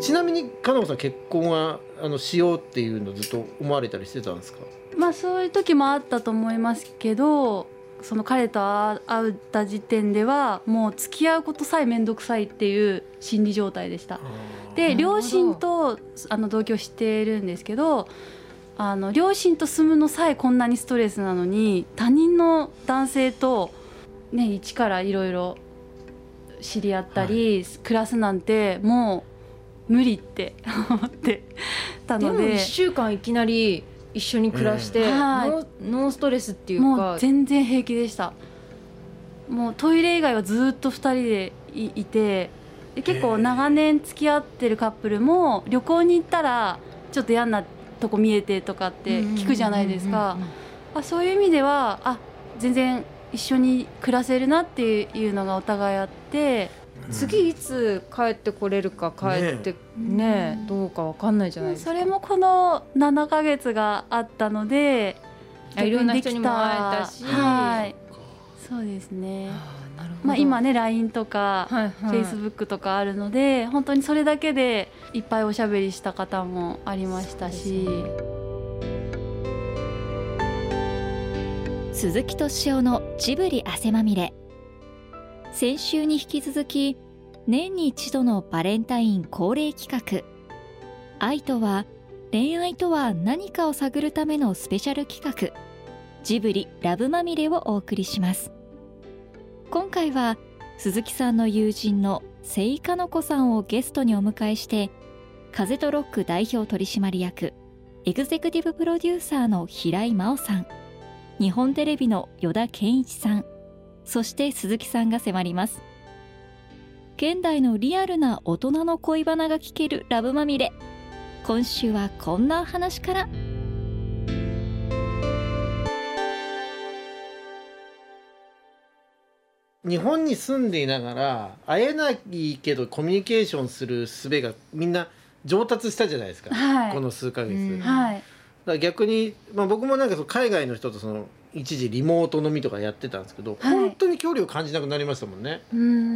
ちなみにかなこさん結婚はあのしようっていうのずっと思われたりしてたんですか？まあそういう時もあったと思いますけどその彼と会った時点ではもう付き合うことさえ面倒くさいっていう心理状態でした。で両親とあの同居してるんですけどあの両親と住むのさえこんなにストレスなのに他人の男性と、ね、一からいろいろ知り合ったり、はい、暮らすなんてもう無理って 思ってたので。でも1週間いきなり一緒に暮らして、うん。はい、ノーストレスっていうか。もう全然平気でした。もうトイレ以外はずっと2人でいて。で結構長年付き合ってるカップルも旅行に行ったらちょっと嫌なとこ見えてとかって聞くじゃないですか。あそういう意味ではあ全然一緒に暮らせるなっていうのがお互いあって次いつ帰ってこれるか帰ってねねどうかわかんないじゃないですか。それもこの7か月があったのでいろんな人にも会えたし。はい。そうですね。まあ、今ね LINE とか、Facebook とかあるので本当にそれだけでいっぱいおしゃべりした方もありましたし。鈴木敏夫のジブリ汗まみれ先週に引き続き年に一度のバレンタイン恒例企画。愛とは恋愛とは何かを探るためのスペシャル企画。ジブリラブまみれをお送りします。今回は鈴木さんの友人のセイカノコさんをゲストにお迎えして風とロック代表取締役エグゼクティブプロデューサーの平井真央さん日本テレビの依田健一さんそして鈴木さんが迫ります。現代のリアルな大人の恋バナが聞けるラブまみれ。今週はこんな話から。日本に住んでいながら会えないけどコミュニケーションする術がみんな上達したじゃないですか、はい、この数ヶ月、うん、はいだ逆に、まあ、僕もなんかその海外の人とその一時リモート飲みとかやってたんですけど、はい、本当に距離を感じなくなりましたもんね。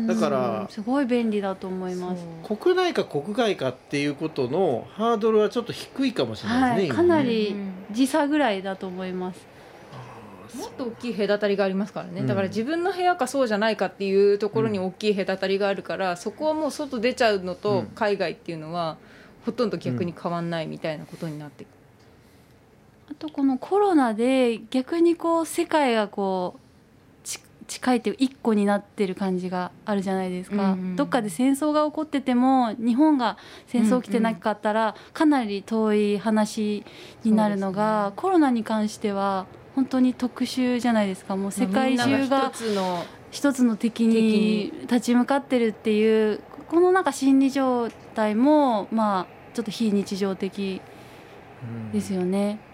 だからすごい便利だと思います。国内か国外かっていうことのハードルはちょっと低いかもしれないですね、はい、かなり時差ぐらいだと思います。もっと大きい隔たりがありますからね、だから自分の部屋かそうじゃないかっていうところに大きい隔たりがあるから、そこはもう外出ちゃうのと海外っていうのはほとんど逆に変わんないみたいなことになってあとこのコロナで逆にこう世界がこう近いっていう一個になってる感じがあるじゃないですか、うんうん、どっかで戦争が起こってても日本が戦争起きてなかったらかなり遠い話になるのが、ね、コロナに関しては本当に特殊じゃないですか。もう世界中が一つの敵に立ち向かってるっていうこのなんか心理状態もまあちょっと非日常的ですよね。うん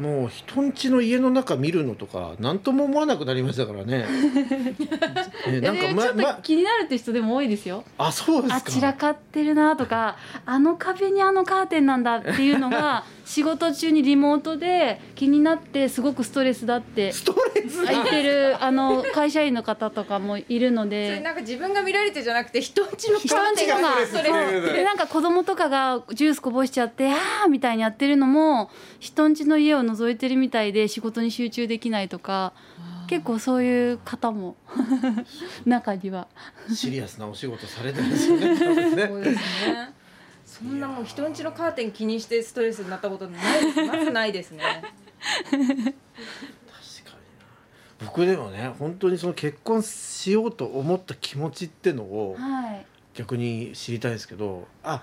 もう人んちの家の中見るのとか何とも思わなくなりましたからね。ねなんか、ま、ちょっと気になるって人でも多いですよ。あそうですか。散らかってるなとかあの壁にあのカーテンなんだっていうのが 仕事中にリモートで気になってすごくストレスだってストレス言ってるあの会社員の方とかもいるので。それなんか自分が見られてじゃなくて人んちの人んちがストレスでなんか子供とかがジュースこぼしちゃってああみたいにやってるのも人んちの家を覗いてるみたいで仕事に集中できないとか結構そういう方も中にはシリアスなお仕事されてるんですよね。そうですね。そんなもう人んちのカーテン気にしてストレスになったことない。まずないですね。確かにな。僕でもね本当にその結婚しようと思った気持ちってのを逆に知りたいですけど、あ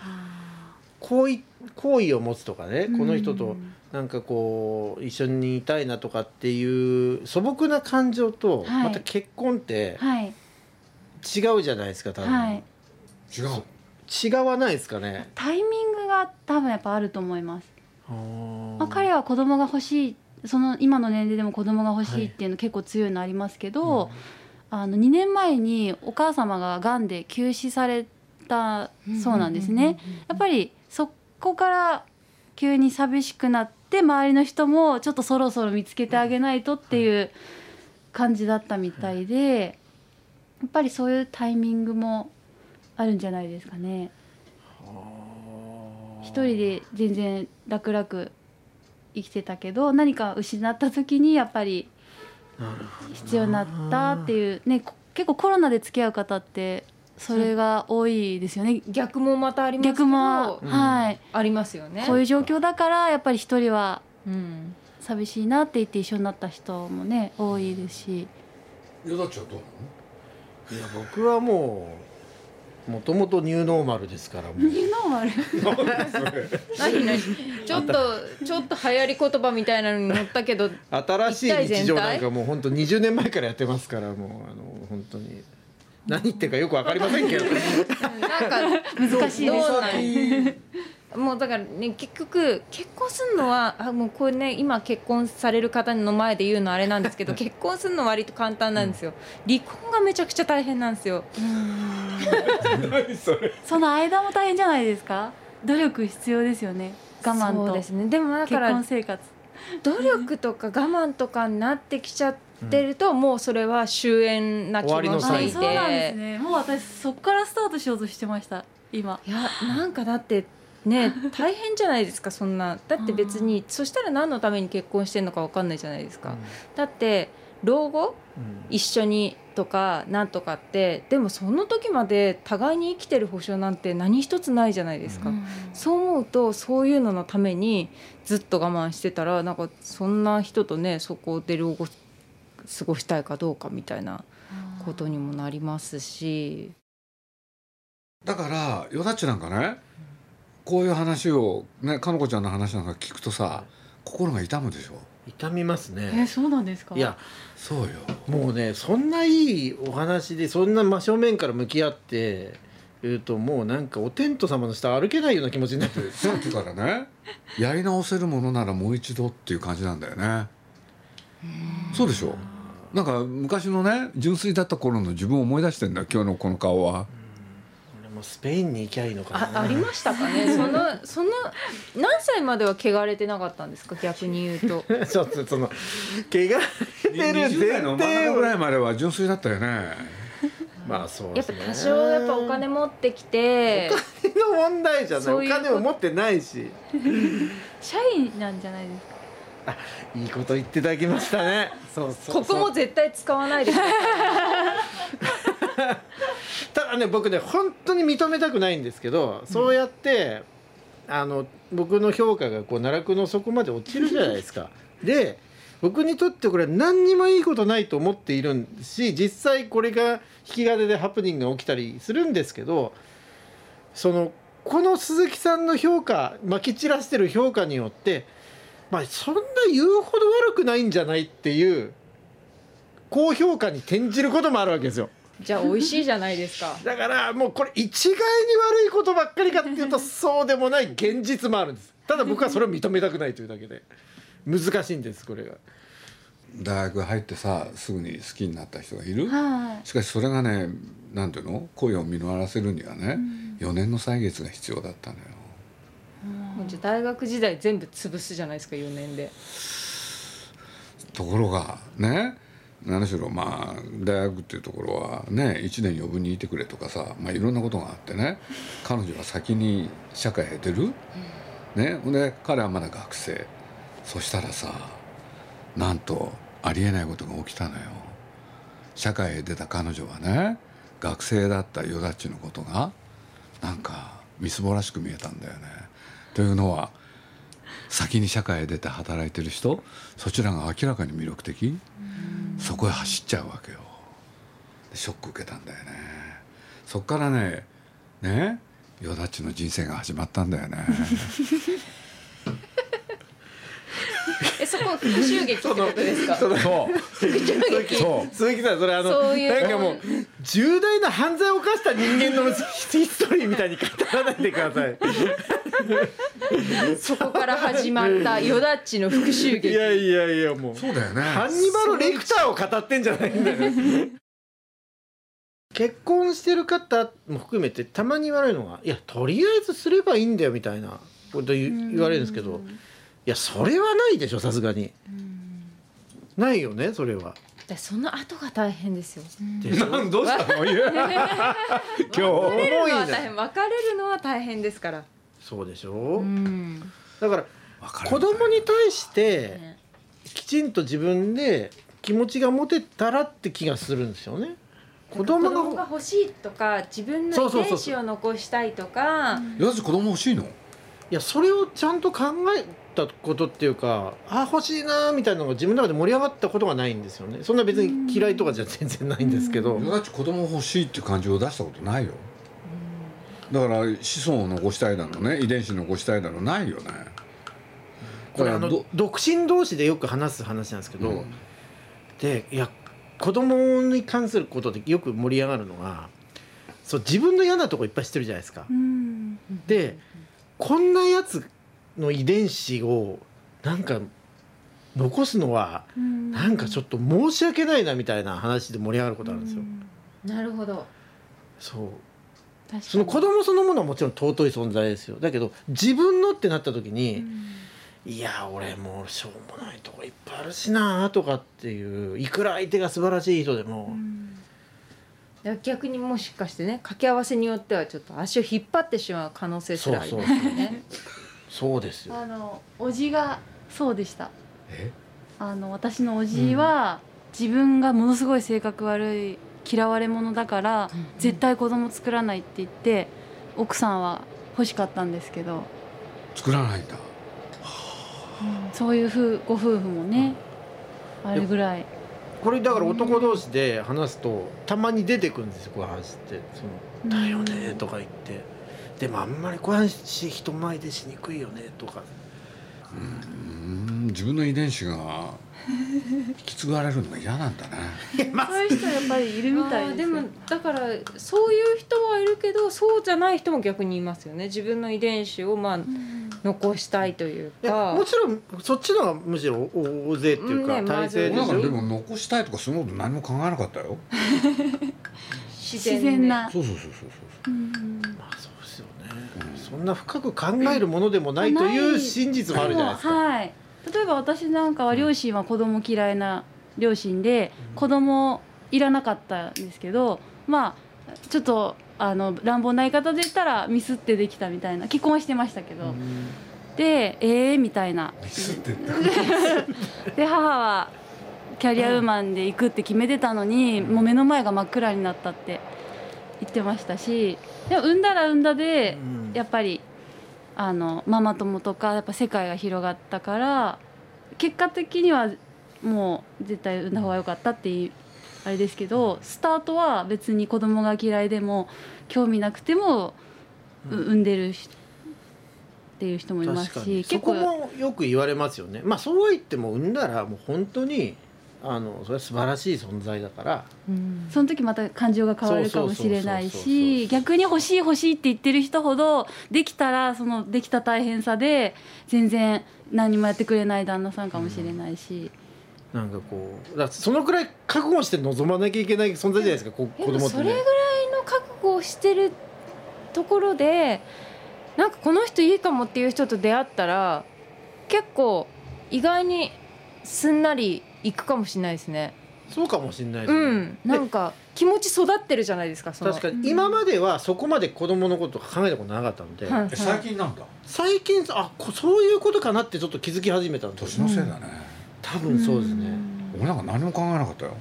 好意好意を持つとかねこの人となんかこう一緒にいたいなとかっていう素朴な感情とまた結婚って違うじゃないですか多分、はい、違う。違わないですかね？タイミングが多分やっぱあると思います。まあ、彼は子供が欲しいその今の年齢でも子供が欲しいっていうの結構強いのありますけど、はいあの2年前にお母様ががんで急死されたそうなんですね。やっぱりそこから急に寂しくなって周りの人もちょっとそろそろ見つけてあげないとっていう感じだったみたいでやっぱりそういうタイミングもあるんじゃないですかね。一人で全然楽々生きてたけど何か失った時にやっぱり必要になったっていうね結構コロナで付き合う方ってそれが多いですよね。逆もまたありますけ逆も、はい、ありますよね。こういう状況だからやっぱり一人は寂しいなって言って一緒になった人もね多いですし。よだちはどうなの？いや僕はもうもともとニューノーマルですからニューノーマル？何何？ちょっとちょっと流行り言葉みたいなのに乗ったけど新しい日常なんかもう本当20年前からやってますからもうあの本当に何言ってるかよくわかりませんけど。なんか難しいですもうだからね結局結婚するのはあもうこれね今結婚される方の前で言うのあれなんですけど結婚するのは割と簡単なんですよ、離婚がめちゃくちゃ大変なんですよ。その間も大変じゃないですか？努力必要ですよね。我慢と。そうですね。でもだから結婚生活。努力とか我慢とかになってきちゃってると、うん、もうそれは終焉な気もしていて。そうなんですね。もう私そこからスタートしようとしてました。今。いやなんかだってね大変じゃないですかそんな。だって別にそしたら何のために結婚してんのか分かんないじゃないですか、うん、だって老後、うん、一緒にとかなんとかってでもその時まで互いに生きてる保証なんて何一つないじゃないですか、うん、そう思うとそういうののためにずっと我慢してたらなんかそんな人とねそこで老後過ごしたいかどうかみたいなことにもなりますし。だからよだっちなんかねこういう話をねかのこちゃんの話なんか聞くとさ心が痛むでしょ。痛みますね。えそうなんですか？いやそうよ。もうねそんないいお話でそんな真正面から向き合って言うともうなんかお天道様の下歩けないような気持ちになって さっきからねやり直せるものならもう一度っていう感じなんだよね。そうでしょ？なんか昔のね純粋だった頃の自分を思い出してんだ今日のこの顔は。もスペインに行きゃいいのかな。あありましたかね？そのその何歳までは汚れてなかったんですか？逆に言うと。ちょっとその汚れてる前提ぐらいまでは純粋だったよね。まあそう、ね、やっぱ多少やっぱお金持ってきてお金の問題じゃない。お金を持ってないし。社員なんじゃないですか？あ いいこと言っていただきましたね。そうそうここも絶対使わないで ただね僕ね本当に認めたくないんですけど、そうやってあの僕の評価がこう奈落の底まで落ちるじゃないですか。で僕にとってこれ何にもいいことないと思っているし実際これが引き金でハプニングが起きたりするんですけどそのこの鈴木さんの評価まき散らしてる評価によってまあそんな言うほど悪くないんじゃないっていう高評価に転じることもあるわけですよ。じゃあ美味しいじゃないですか。だからもうこれ一概に悪いことばっかりかっていうとそうでもない現実もあるんです。ただ僕はそれを認めたくないというだけで。難しいんですこれが。大学入ってさすぐに好きになった人がいる、はい、しかしそれがねなんていうの？恋を実らせるにはね、うん、4年の歳月が必要だったのよ、うん、じゃ大学時代全部潰すじゃないですか4年で。ところがね何しろまあ大学っていうところはね1年余分にいてくれとかさ、まあ、いろんなことがあってね彼女は先に社会へ出る、ね、で彼はまだ学生。そしたらさなんとありえないことが起きたのよ。社会へ出た彼女はね学生だったヨダッチのことがなんかみすぼらしく見えたんだよね。というのは先に社会へ出て働いてる人そちらが明らかに魅力的。そこへ走っちゃうわけよ。ショック受けたんだよね。そっからねねよだちの人生が始まったんだよね。そこ復讐劇ってことですか？そう復讐劇そう。鈴木さんそれあのなんかもう重大な犯罪を犯した人間のヒストリーみたいに語らないでください。そこから始まったヨダッチの復讐劇。いやいやいやもう。そうだよね。ハンニバル・レクターを語ってんじゃないんだよ。結婚してる方も含めてたまに言われるのが「いやとりあえずすればいいんだよ」みたいなこと言われるんですけどいやそれはないでしょさすがに。ないよねそれは。その後が大変ですよ。なんどうしたの？今日。別れるのは大変。別れるのは大変ですから。そうでしょ？うう、ん。だから子供に対してきちんと自分で気持ちが持てたらって気がするんですよね。子供がが欲しいとか自分の遺伝子を残したいとか。やつ子供欲しいの？いやそれをちゃんと考えたことっていうかあ欲しいなみたいなのが自分の中で盛り上がったことがないんですよね。そんな別に嫌いとかじゃ全然ないんですけど、やつ子供欲しいっていう感情を出したことないよ。だから子孫を残したいだろうね。遺伝子残したいだろうないよね。これあのど独身同士でよく話す話なんですけど、うん。でいや子供に関することでよく盛り上がるのがそう自分の嫌なとこいっぱい知ってるじゃないですか。うん。でこんなやつの遺伝子をなんか残すのはうん。なんかちょっと申し訳ないなみたいな話で盛り上がることあるんですよ。なるほど。そう。その子供そのものはもちろん尊い存在ですよ。だけど自分のってなった時に、いや俺もうしょうもないとこいっぱいあるしなとかっていういくら相手が素晴らしい人でも、いや逆にもしかしてね掛け合わせによってはちょっと足を引っ張ってしまう可能性すらありますよね。そうですよ。あのおじがそうでした。え？あの私のおじは、自分がものすごい性格悪い嫌われ者だから、絶対子供作らないって言って奥さんは欲しかったんですけど、作らないんだ。そういうふうご夫婦もね、あれぐらい。これだから男同士で話すとたまに出てくるんですよこういう話って「そのだよね」とか言って「でもあんまりこういう話人前でしにくいよね」とか。うん自分の遺伝子が引き継がれるのが嫌なんだねそういう人やっぱりいるみたいですよ。あーでもだからそういう人はいるけどそうじゃない人も逆にいますよね。自分の遺伝子をまあ残したいというか。もちろんそっちの方がむしろ大勢っていうかうんね大勢でしょ、なんかでも残したいとかそういうこと何も考えなかったよ。自自然な。そうそうそうそうそう。まあそうそんな深く考えるものでもないという真実もあるじゃないですか、はい。例えば私なんかは両親は子供嫌いな両親で子供いらなかったんですけどまあちょっとあの乱暴な言い方で言ったらミスってできたみたいな結婚はしてましたけど、でえーみたいな。ミスって で母はキャリアウーマンで行くって決めてたのに、もう目の前が真っ暗になったって言ってましたし。でも産んだら産んだで、うんやっぱりあのママ友とかやっぱ世界が広がったから結果的にはもう絶対産んだ方が良かったっていうあれですけどスタートは別に子供が嫌いでも興味なくても、う産んでるしっていう人もいます確かに。しそこもよく言われますよね。まあそうは言っても産んだらもう本当にあのそれは素晴らしい存在だから。うん。その時また感情が変わるかもしれないし逆に欲しい欲しいって言ってる人ほどできたらそのできた大変さで全然何もやってくれない旦那さんかもしれないし、なんかこうだそのくらい覚悟して臨まなきゃいけない存在じゃないですかこ子供ってね。それぐらいの覚悟をしてるところでなんかこの人いいかもっていう人と出会ったら結構意外にすんなりいくかもしれないですね。そうかもしれないですね、うん、なんか気持ち育ってるじゃないですか。その。確かに。今まではそこまで子供のこと考えたことなかったので、はいえ最近なんだ？最近あこそういうことかなってちょっと気づき始めたんですよ年のせいだね、多分そうですね、俺なんか何も考えなかったよ。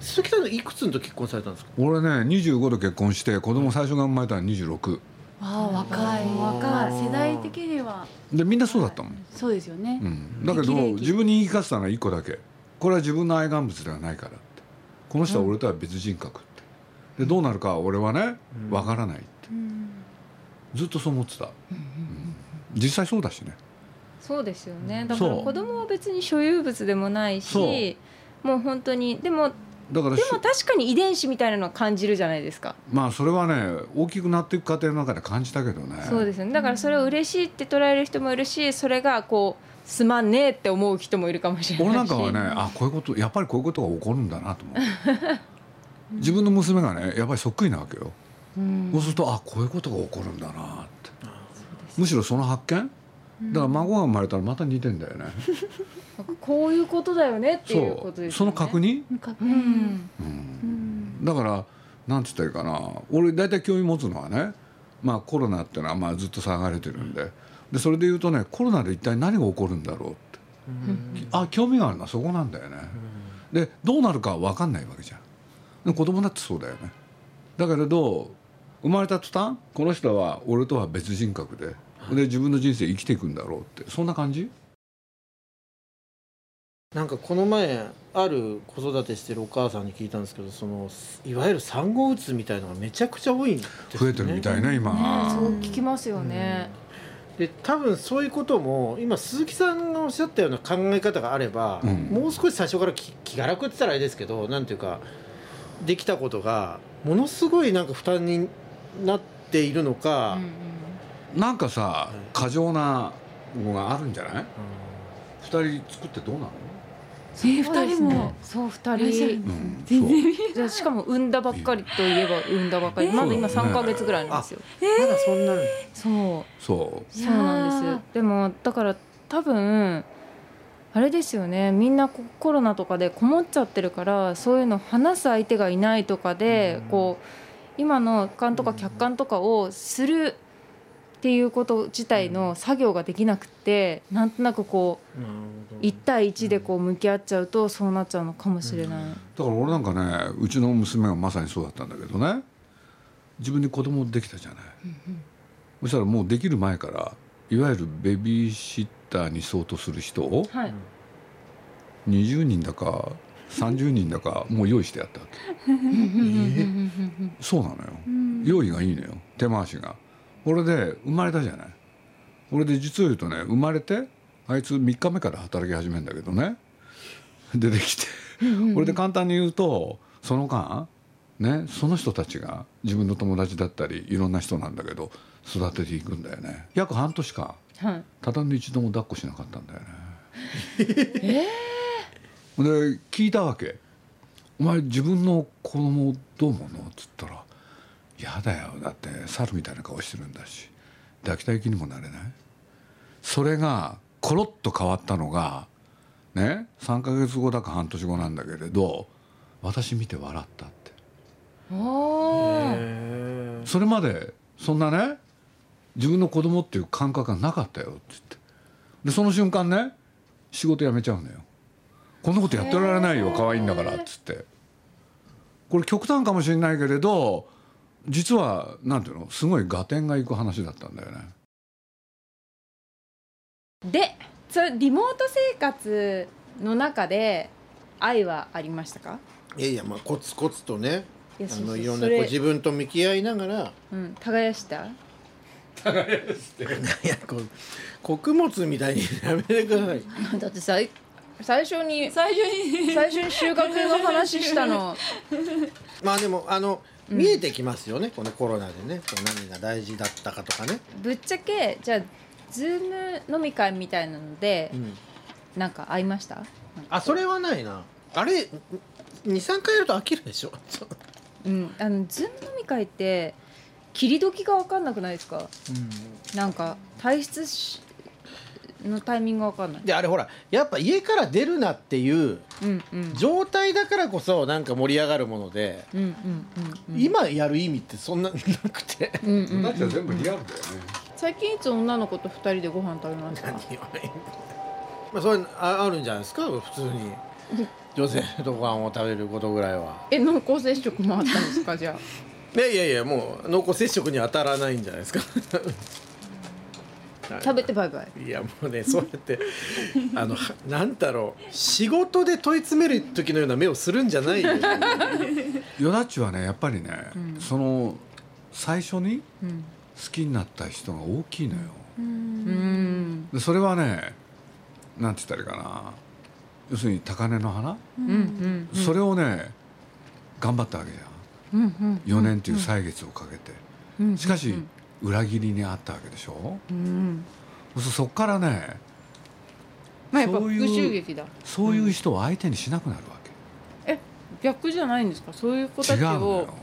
鈴木さんいくつの時結婚されたんですか？俺ね25で結婚して子供最初が生まれたのは26ああ若い。若い。世代的には。でみんなそうだったもん、そうですよね、うん、だけど自分に言い聞かせたのは1個だけ。これは自分の愛願物ではないから。ってこの人は俺とは別人格って。でどうなるかは俺はねうん。わからないって。ずっとそう思ってた、うん。実際そうだしね。そうですよね。だから子供は別に所有物でもないし、もう本当にでもだからしでも確かに遺伝子みたいなのは感じるじゃないですか。まあそれはね大きくなっていく過程の中で感じたけどねそうですよね。だからそれを嬉しいって捉える人もいるし、それがこうすまんねえって思う人もいるかもしれないし。俺なんかはねあこういうことやっぱりこういうことが起こるんだなと思う 自分の娘がねやっぱりそっくりなわけよ、うんそうするとあこういうことが起こるんだなってむしろその発見だから孫が生まれたらまた似てんだよね。こういうことだよねっていうことですよね。その確認、確認うん、だからなんつったらいいかな。俺大体興味持つのはねまあコロナっていうのはまあずっと騒がれてるんで。でそれで言うとねコロナで一体何が起こるんだろうって、あ興味があるのはそこなんだよね、でどうなるか分かんないわけじゃん。で子供だってそうだよね。だけれど生まれた途端この人は俺とは別人格でで自分の人生生きていくんだろうって。そんな感じ？なんかこの前ある子育てしてるお母さんに聞いたんですけどそのいわゆる産後うつみたいのがめちゃくちゃ多いんですね。増えてるみたいね今、そう聞きますよね、で多分そういうことも今鈴木さんがおっしゃったような考え方があれば、うん。もう少し最初から気気が楽って言ったらあれですけどなんていうかできたことがものすごいなんか負担になっているのか、なんかさ過剰なのがあるんじゃない？うん。二人作ってどうなの？えー二人も？そう二人。うん全然見じゃあしかも産んだばっかりといえば産んだばっかり。まだ今そうだね3か月ぐらいなんですよ。まだそんなの。そう。そう。そうなんですでもだから多分あれですよね。みんなこコロナとかでこもっちゃってるからそういうの話す相手がいないとかで、うん。こう今の俯瞰とか客観とかをするっていうこと自体の作業ができなくてなんとなくこうなるほど1対1でこう向き合っちゃうとそうなっちゃうのかもしれない。だから俺なんかねうちの娘がまさにそうだったんだけどね。自分に子供できたじゃない、そしたらもうできる前からいわゆるベビーシッターに相当する人をはい。20人だか30人だかもう用意してやったわけ。そうなのよ。用意がいいのよ。手回しがこれで生まれたじゃない。これで実を言うとね生まれてあいつ3日目から働き始めるんだけどね。出てきて。これで簡単に言うとその間ねその人たちが自分の友達だったりいろんな人なんだけど育てていくんだよね。約半年間。はい。ただに一度も抱っこしなかったんだよね。で聞いたわけ「お前自分の子供どう思うの?」っつったら「嫌だよ。だって猿みたいな顔してるんだし。抱きたい気にもなれない」それがコロッと変わったのがね3ヶ月後だか半年後なんだけれど私見て笑ったって。それまでそんなね自分の子供っていう感覚がなかったよって言って。でその瞬間ね仕事辞めちゃうのよ。こんなことやってられないよ可愛いんだからっつって。これ極端かもしれないけれど実はなんていうのすごい合点がいく話だったんだよね。でそれリモート生活の中で愛はありましたか？いやいやまあコツコツとねいやそうそうあのいろんそれ。なこう自分と向き合いながらうん、耕した？いやこう穀物みたいにやめてください。だってさ最初に最初に。最初に収穫の話したの。まあでもあの見えてきますよね、このコロナでね。何が大事だったかとかね、ぶっちゃけじゃあズーム飲み会みたいなのでうん、なんか会いました？あそれはないな。あれ23回やると飽きるでしょ。そ ううん。あのズーム飲み会って切り時が分かんなくないですか？なんか退出しのタイミングが分かんない。であれほらやっぱ家から出るなっていう状態だからこそなんか盛り上がるもので、うんうんうんうん。今やる意味ってそんななくて。うんうんうん。だって全部リアルだよね。最近いつ女の子と二人でご飯食べますか？何をまあそれああるんじゃないですか？普通に。女性とご飯を食べることぐらいは。え濃厚接触もあったんですか？じゃあ。いやいやいやもう濃厚接触に当たらないんじゃないですか？食べてバイバイ。いやもうねそうやって あのはなんだろう。仕事で問い詰める時のような目をするんじゃないよヨダッチはねやっぱりね、うん。その最初にうん。好きになった人が大きいのよ、うん。でそれはねなんて言ったらいいかな。要するに高嶺の花、うんうんそれをね頑張ったわけじゃん。うんうん4年っていう歳月をかけて、うんしかし、うん裏切りにあったわけでしょ？うん。そそっからねまあやっぱそういうそういう人を相手にしなくなるわけ、逆じゃないんですか？そういう子たち違うのをよ。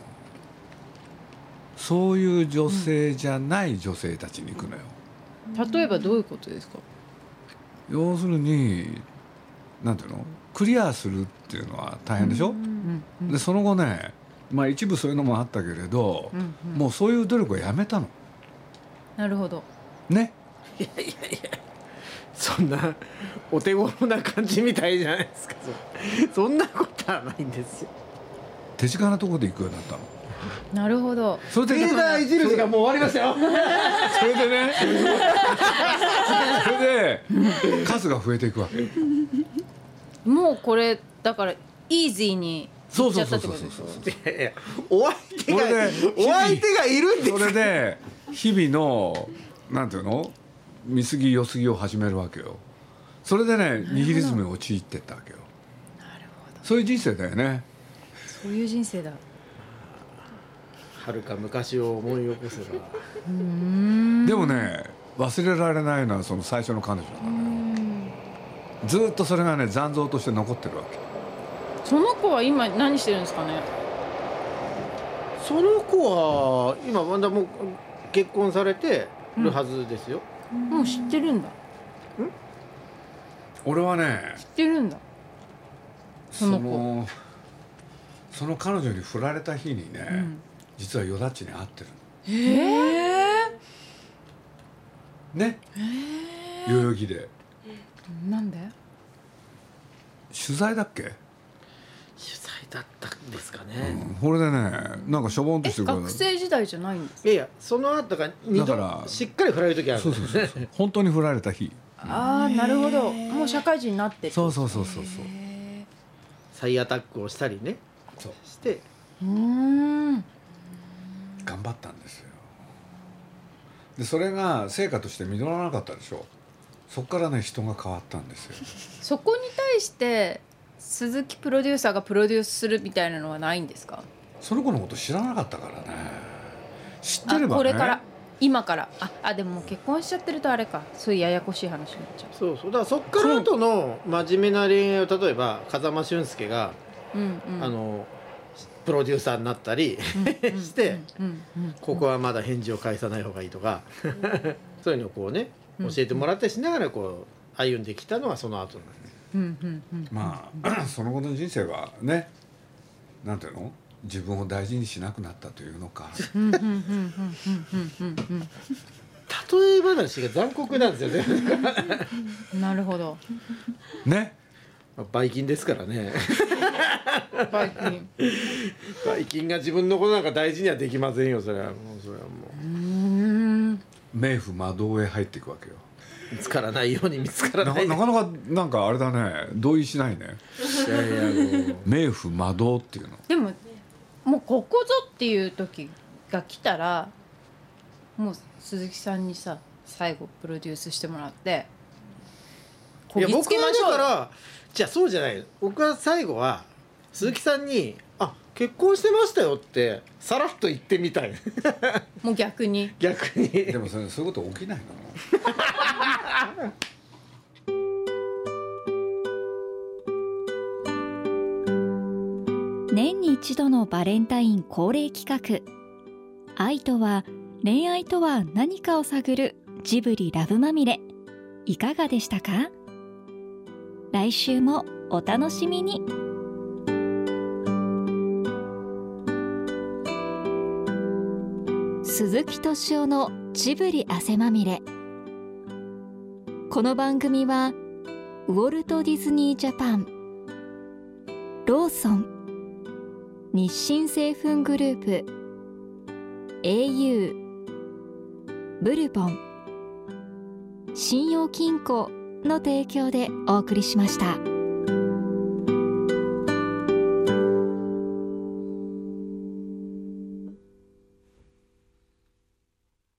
そういう女性じゃない女性たちに行くのよ、例えばどういうことですか？要するになんていうの？クリアするっていうのは大変でしょ、うんうん、でその後ねまあ一部そういうのもあったけれど、うんうん、もうそういう努力をやめたのなるほど。ね。いやいやいや。そんなお手頃な感じみたいじゃないですか。そんなことはないんですよ。手近なところで行くようになったの？なるほど。それでレーダー印がもう終わりましたよ。それでね。それで数が増えていくわ。けもうこれだからイージーにそうそうそうそうそう。お相手がお相手がいるんです。それで日々のなんていうの？見過ぎ良すぎを始めるわけよ。それでねニヒリズムに陥ってったわけよ。なるほど。そういう人生だよね。そういう人生だ。はるか昔を思い起こせば。でもね忘れられないのはその最初の彼女なのよ。ずっとそれがね残像として残ってるわけ。その子は今何してるんですかね？その子は今まだもう結婚されてるはずですよ、うん、もう知ってるんだ。俺はね知ってるんだ。その子。その彼女に振られた日にね、うん、実はよだっちに会ってるへえね。代々木で。なんで？取材だっけ？取材だったんですかね、うん、これでねなんかしょぼんとしてる学生時代じゃないんですいやいやその後がだからしっかり振られる時ある。そうそうそうそう。本当に振られた日。ああなるほど。もう社会人になってそうそうそうそうそう。再アタックをしたりね。そう。して。うん。頑張ったんですよ。でそれが成果として実らなかったでしょ。そこからね人が変わったんですよ。そこに対して鈴木プロデューサーがプロデュースするみたいなのはないんですか？その子のこと知らなかったからね。知ってれば、ね、これから今から。ああでも結婚しちゃってるとあれか。そういうややこしい話になっちゃう。そうそう。だからそっから後の真面目な恋愛を例えば風間俊介が、うんうん、あのプロデューサーになったり してここはまだ返事を返さない方がいいとか。そういうのをこうね教えてもらったりしながらこう歩んできたのはその後なんです。まあ その後の人生はねなんていうの？自分を大事にしなくなったというのか。例え話が残酷なんですよね。なるほど。ね。バイキンですからね。バイキン。バイキンが自分のことなんか大事にはできませんよ。それはもうそれはもう。冥府魔道へ入っていくわけよ見つからないように見つからない。なかなかなんかあれだね。同意しないね。いやいや冥府魔道っていうの。でももうここぞっていう時が来たらもう鈴木さんにさ最後プロデュースしてもらっていや僕はだからじゃあそうじゃない。僕は最後は鈴木さんに結婚してましたよってさらっと言ってみたい。もう逆に。逆に。でもそれそういうこと起きないの 年に一度のバレンタイン恒例企画愛とは恋愛とは何かを探るジブリラブまみれ。いかがでしたか？来週もお楽しみに。鈴木敏夫のジブリ汗まみれ。この番組はウォルト・ディズニー・ジャパンローソン日清製粉グループ au ブルボン信用金庫の提供でお送りしました。